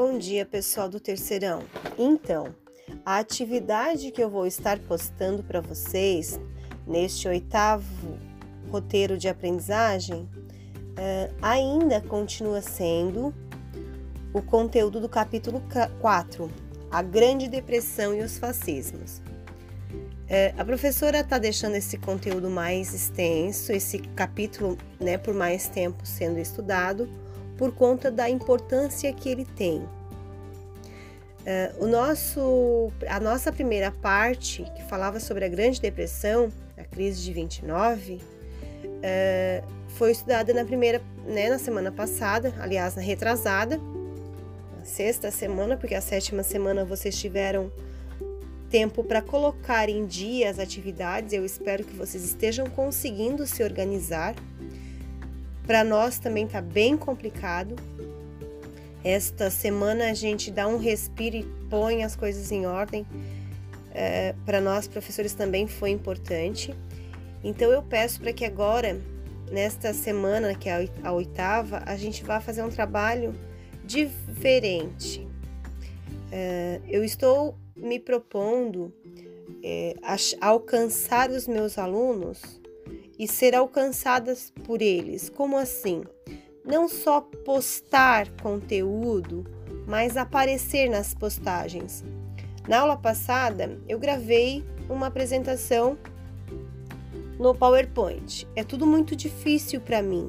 Bom dia, pessoal do Terceirão. Então, a atividade que eu vou estar postando para vocês neste oitavo roteiro de aprendizagem uh, ainda continua sendo o conteúdo do capítulo 4, A Grande Depressão e os Fascismos. Uh, a professora está deixando esse conteúdo mais extenso, esse capítulo né, por mais tempo sendo estudado, por conta da importância que ele tem. Uh, o nosso, a nossa primeira parte, que falava sobre a Grande Depressão, a crise de 29, uh, foi estudada na primeira, né, na semana passada, aliás, na retrasada, na sexta semana, porque a sétima semana vocês tiveram tempo para colocar em dia as atividades. Eu espero que vocês estejam conseguindo se organizar. Para nós também está bem complicado. Esta semana a gente dá um respiro e põe as coisas em ordem. É, para nós, professores, também foi importante. Então eu peço para que agora nesta semana, que é a oitava, a gente vai fazer um trabalho diferente. Uh, eu estou me propondo é, alcançar os meus alunos e ser alcançadas por eles. Como assim? Não só postar conteúdo, mas aparecer nas postagens. Na aula passada, eu gravei uma apresentação no PowerPoint. É tudo muito difícil para mim.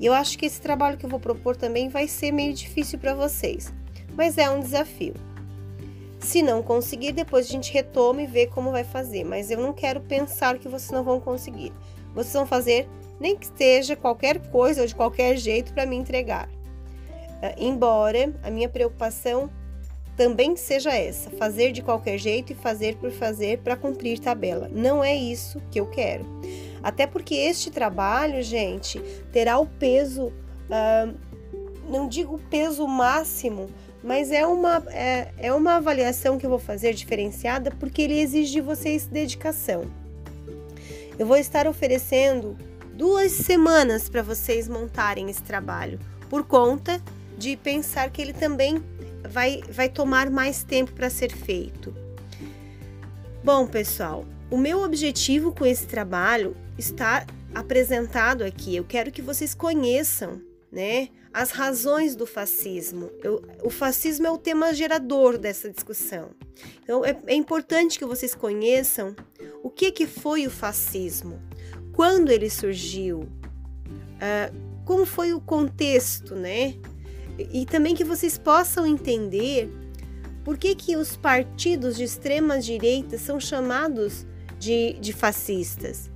E eu acho que esse trabalho que eu vou propor também vai ser meio difícil para vocês, mas é um desafio. Se não conseguir, depois a gente retoma e vê como vai fazer, mas eu não quero pensar que vocês não vão conseguir. Vocês vão fazer nem que esteja qualquer coisa ou de qualquer jeito para me entregar. Uh, embora a minha preocupação também seja essa: fazer de qualquer jeito e fazer por fazer para cumprir tabela. Não é isso que eu quero. Até porque este trabalho, gente, terá o peso, uh, não digo peso máximo, mas é uma, é, é uma avaliação que eu vou fazer diferenciada porque ele exige de vocês dedicação. Eu vou estar oferecendo duas semanas para vocês montarem esse trabalho, por conta de pensar que ele também vai, vai tomar mais tempo para ser feito. Bom, pessoal, o meu objetivo com esse trabalho está apresentado aqui. Eu quero que vocês conheçam, né, as razões do fascismo. Eu, o fascismo é o tema gerador dessa discussão. Então, é, é importante que vocês conheçam o que, que foi o fascismo, quando ele surgiu, uh, como foi o contexto, né? e também que vocês possam entender por que, que os partidos de extrema direita são chamados de, de fascistas.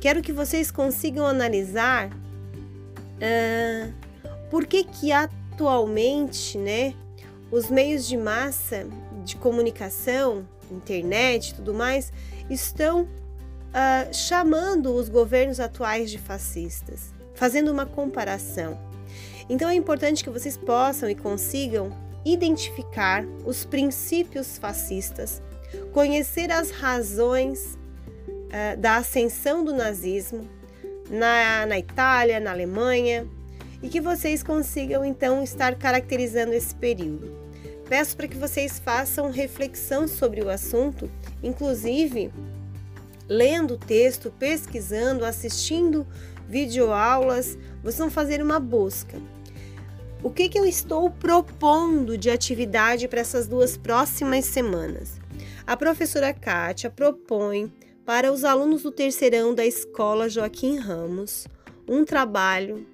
Quero que vocês consigam analisar uh, por que, que atualmente né, os meios de massa de comunicação, internet e tudo mais, estão uh, chamando os governos atuais de fascistas, fazendo uma comparação. Então é importante que vocês possam e consigam identificar os princípios fascistas, conhecer as razões uh, da ascensão do nazismo na, na Itália, na Alemanha, e que vocês consigam então estar caracterizando esse período. Peço para que vocês façam reflexão sobre o assunto, inclusive lendo o texto, pesquisando, assistindo videoaulas, vocês vão fazer uma busca. O que, que eu estou propondo de atividade para essas duas próximas semanas? A professora Kátia propõe para os alunos do terceirão da escola Joaquim Ramos um trabalho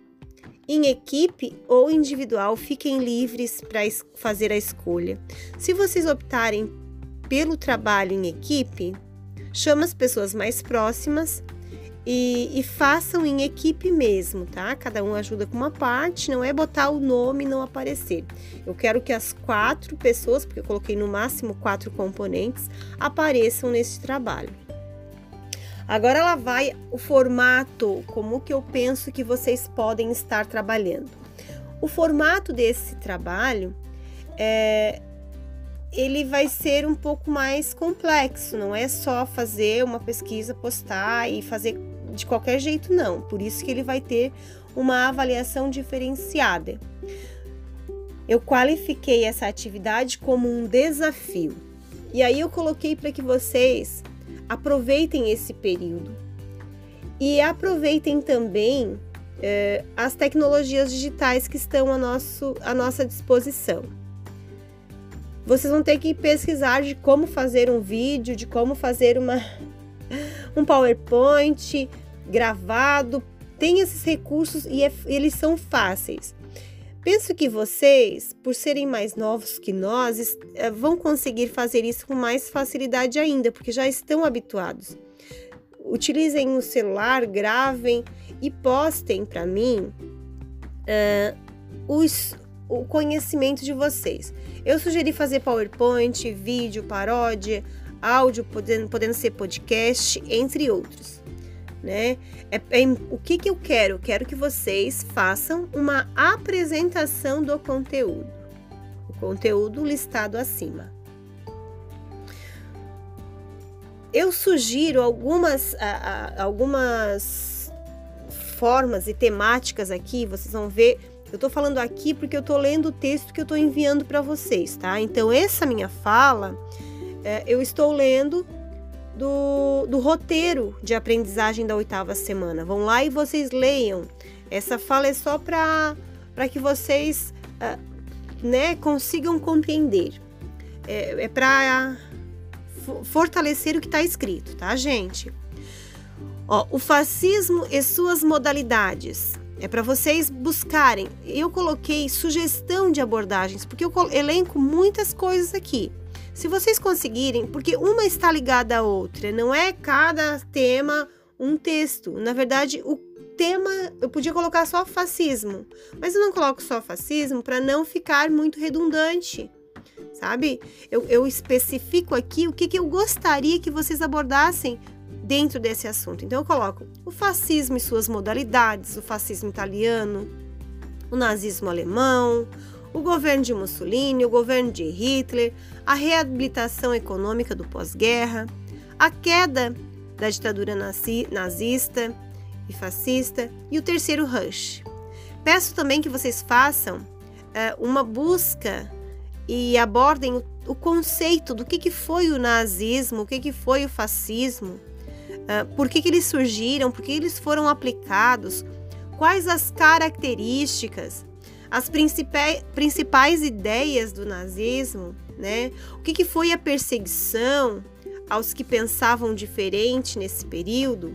em equipe ou individual, fiquem livres para fazer a escolha. Se vocês optarem pelo trabalho em equipe, chama as pessoas mais próximas e, e, façam em equipe mesmo, tá? Cada um ajuda com uma parte, não é botar o nome e não aparecer. Eu quero que as quatro pessoas, porque eu coloquei no máximo quatro componentes, apareçam nesse trabalho. Agora ela vai o formato, como que eu penso que vocês podem estar trabalhando. O formato desse trabalho é, ele vai ser um pouco mais complexo, não é só fazer uma pesquisa, postar e fazer de qualquer jeito, não. Por isso que ele vai ter uma avaliação diferenciada. eu qualifiquei essa atividade como um desafio. E aí eu coloquei para que vocês aproveitem esse período e aproveitem também eh, as tecnologias digitais que estão a, nosso, à nossa disposição. Vocês vão ter que pesquisar de como fazer um vídeo, de como fazer uma, um PowerPoint gravado. Tem esses recursos e é, eles são fáceis. Penso que vocês, por serem mais novos que nós, eh, vão conseguir fazer isso com mais facilidade ainda, porque já estão habituados. Utilizem o celular, gravem e postem para mim uh, os, o conhecimento de vocês. Eu sugeri fazer PowerPoint, vídeo, paródia, áudio, podendo, podendo ser podcast, entre outros né? É, é, o que, que eu quero? Quero que vocês façam uma apresentação do conteúdo, o conteúdo listado acima. Eu sugiro algumas, algumas formas e temáticas aqui, vocês vão ver. Eu estou falando aqui porque eu estou lendo o texto que eu estou enviando para vocês, tá? Então, essa minha fala, é, eu estou lendo do, do roteiro de aprendizagem da oitava semana. Vão lá e vocês leiam. Essa fala é só para que vocês uh, né, consigam compreender. É, é para fortalecer o que está escrito, tá, gente? Ó, o fascismo e suas modalidades. É para vocês buscarem. Eu coloquei sugestão de abordagens, porque eu elenco muitas coisas aqui. Se vocês conseguirem, porque uma está ligada à outra, não é cada tema um texto. Na verdade, o tema eu podia colocar só fascismo, mas eu não coloco só fascismo para não ficar muito redundante, sabe? Eu, eu especifico aqui o que, que eu gostaria que vocês abordassem dentro desse assunto. Então eu coloco o fascismo e suas modalidades, o fascismo italiano, o nazismo alemão, o governo de Mussolini, o governo de Hitler, a reabilitação econômica do pós-guerra, a queda da ditadura nazista e fascista e o terceiro rush. Peço também que vocês façam uh, uma busca e abordem o, o, conceito do que, que foi o nazismo, o que, que foi o fascismo, uh, por que, que eles surgiram, por que eles foram aplicados, quais as características, as principais, principais ideias do nazismo, né? O que, que foi a perseguição aos que pensavam diferente nesse período?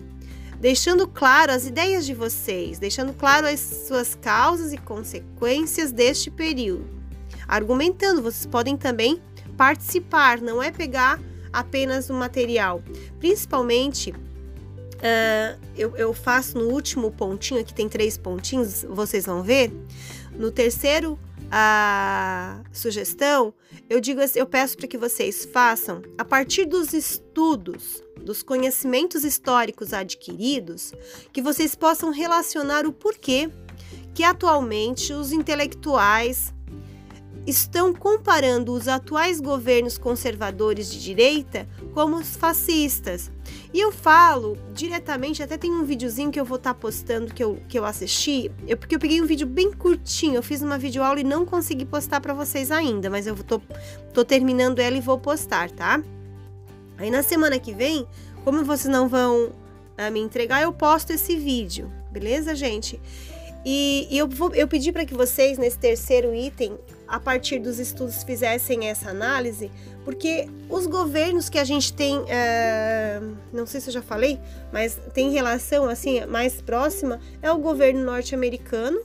Deixando claro as ideias de vocês, deixando claro as suas causas e consequências deste período. Argumentando, vocês podem também participar, não é pegar apenas o material. Principalmente, uh, eu, eu faço no último pontinho, aqui tem três pontinhos, vocês vão ver. No terceiro a sugestão, eu digo assim, eu peço para que vocês façam a partir dos estudos, dos conhecimentos históricos adquiridos, que vocês possam relacionar o porquê que atualmente os intelectuais estão comparando os atuais governos conservadores de direita como os fascistas. E eu falo diretamente, até tem um videozinho que eu vou estar tá postando que eu, que eu assisti, eu, porque eu peguei um vídeo bem curtinho, eu fiz uma videoaula e não consegui postar para vocês ainda, mas eu tô, tô terminando ela e vou postar, tá? Aí na semana que vem, como vocês não vão uh, me entregar, eu posto esse vídeo, beleza, gente? E, e eu, vou, eu pedi para que vocês, nesse terceiro item, a partir dos estudos fizessem essa análise, porque os governos que a gente tem, é, não sei se eu já falei, mas tem relação assim mais próxima é o governo norte-americano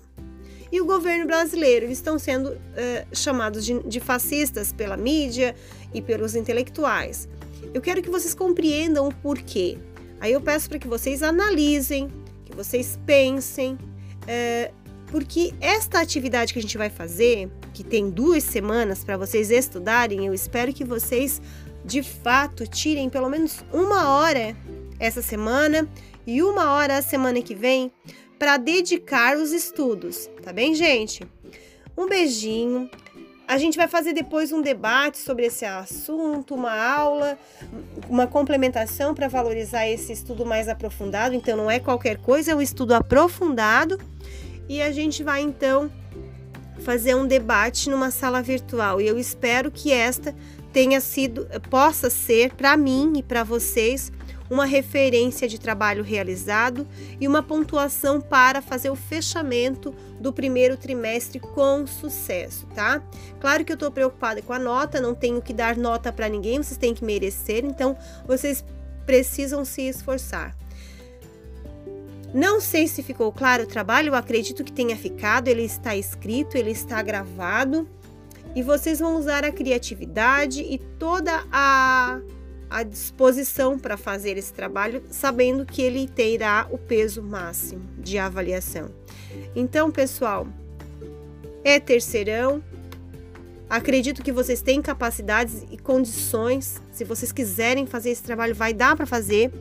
e o governo brasileiro. Eles estão sendo é, chamados de, de fascistas pela mídia e pelos intelectuais. Eu quero que vocês compreendam o porquê. Aí eu peço para que vocês analisem, que vocês pensem, é, porque esta atividade que a gente vai fazer, que tem duas semanas para vocês estudarem, eu espero que vocês de fato tirem pelo menos uma hora essa semana e uma hora a semana que vem para dedicar os estudos, tá bem, gente? Um beijinho. A gente vai fazer depois um debate sobre esse assunto, uma aula, uma complementação para valorizar esse estudo mais aprofundado. Então, não é qualquer coisa, é um estudo aprofundado e a gente vai então fazer um debate numa sala virtual e eu espero que esta tenha sido, possa ser para mim e para vocês uma referência de trabalho realizado e uma pontuação para fazer o fechamento do primeiro trimestre com sucesso, tá? Claro que eu estou preocupada com a nota, não tenho que dar nota para ninguém, vocês têm que merecer, então vocês precisam se esforçar. Não sei se ficou claro o trabalho, eu acredito que tenha ficado, ele está escrito, ele está gravado e vocês vão usar a criatividade e toda a à disposição para fazer esse trabalho, sabendo que ele terá o peso máximo de avaliação. Então, pessoal, é terceirão. Acredito que vocês têm capacidades e condições. Se vocês quiserem fazer esse trabalho, vai dar para fazer.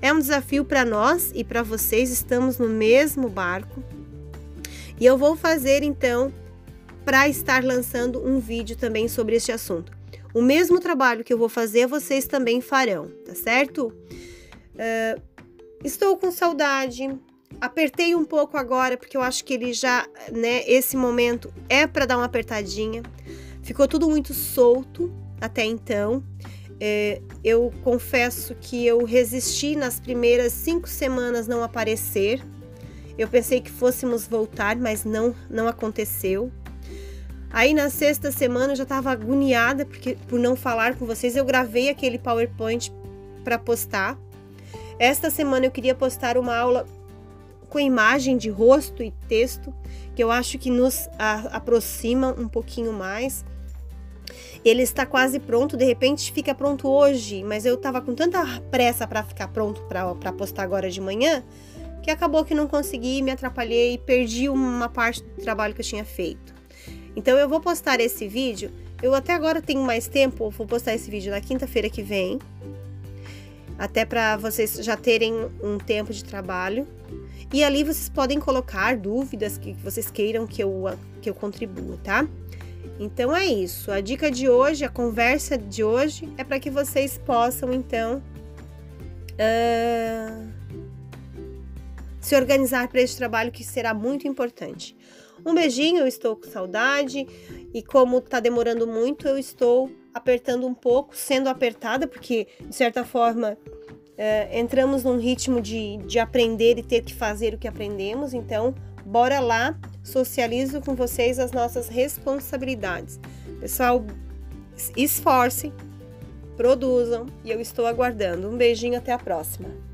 É um desafio para nós e para vocês, estamos no mesmo barco. E eu vou fazer então para estar lançando um vídeo também sobre este assunto. O mesmo trabalho que eu vou fazer, vocês também farão, tá certo? Uh, estou com saudade. Apertei um pouco agora, porque eu acho que ele já, né, esse momento é para dar uma apertadinha. Ficou tudo muito solto até então. É, eu confesso que eu resisti nas primeiras cinco semanas não aparecer. Eu pensei que fôssemos voltar, mas não, não aconteceu. Aí na sexta semana eu já estava agoniada porque, por não falar com vocês. Eu gravei aquele PowerPoint para postar. Esta semana eu queria postar uma aula com imagem de rosto e texto, que eu acho que nos a, aproxima um pouquinho mais. Ele está quase pronto, de repente fica pronto hoje, mas eu estava com tanta pressa para ficar pronto para postar agora de manhã, que acabou que não consegui, me atrapalhei e perdi uma parte do trabalho que eu tinha feito. Então eu vou postar esse vídeo. Eu até agora tenho mais tempo, vou postar esse vídeo na quinta-feira que vem. Até para vocês já terem um tempo de trabalho. E ali vocês podem colocar dúvidas que vocês queiram que eu, que eu contribua, tá? Então é isso. A dica de hoje, a conversa de hoje é para que vocês possam, então, uh, se organizar para esse trabalho que será muito importante. Um beijinho, eu estou com saudade e como tá demorando muito, eu estou apertando um pouco, sendo apertada, porque de certa forma é, entramos num ritmo de, de aprender e ter que fazer o que aprendemos, então bora lá, socializo com vocês as nossas responsabilidades. Pessoal, esforcem, produzam e eu estou aguardando. Um beijinho, até a próxima.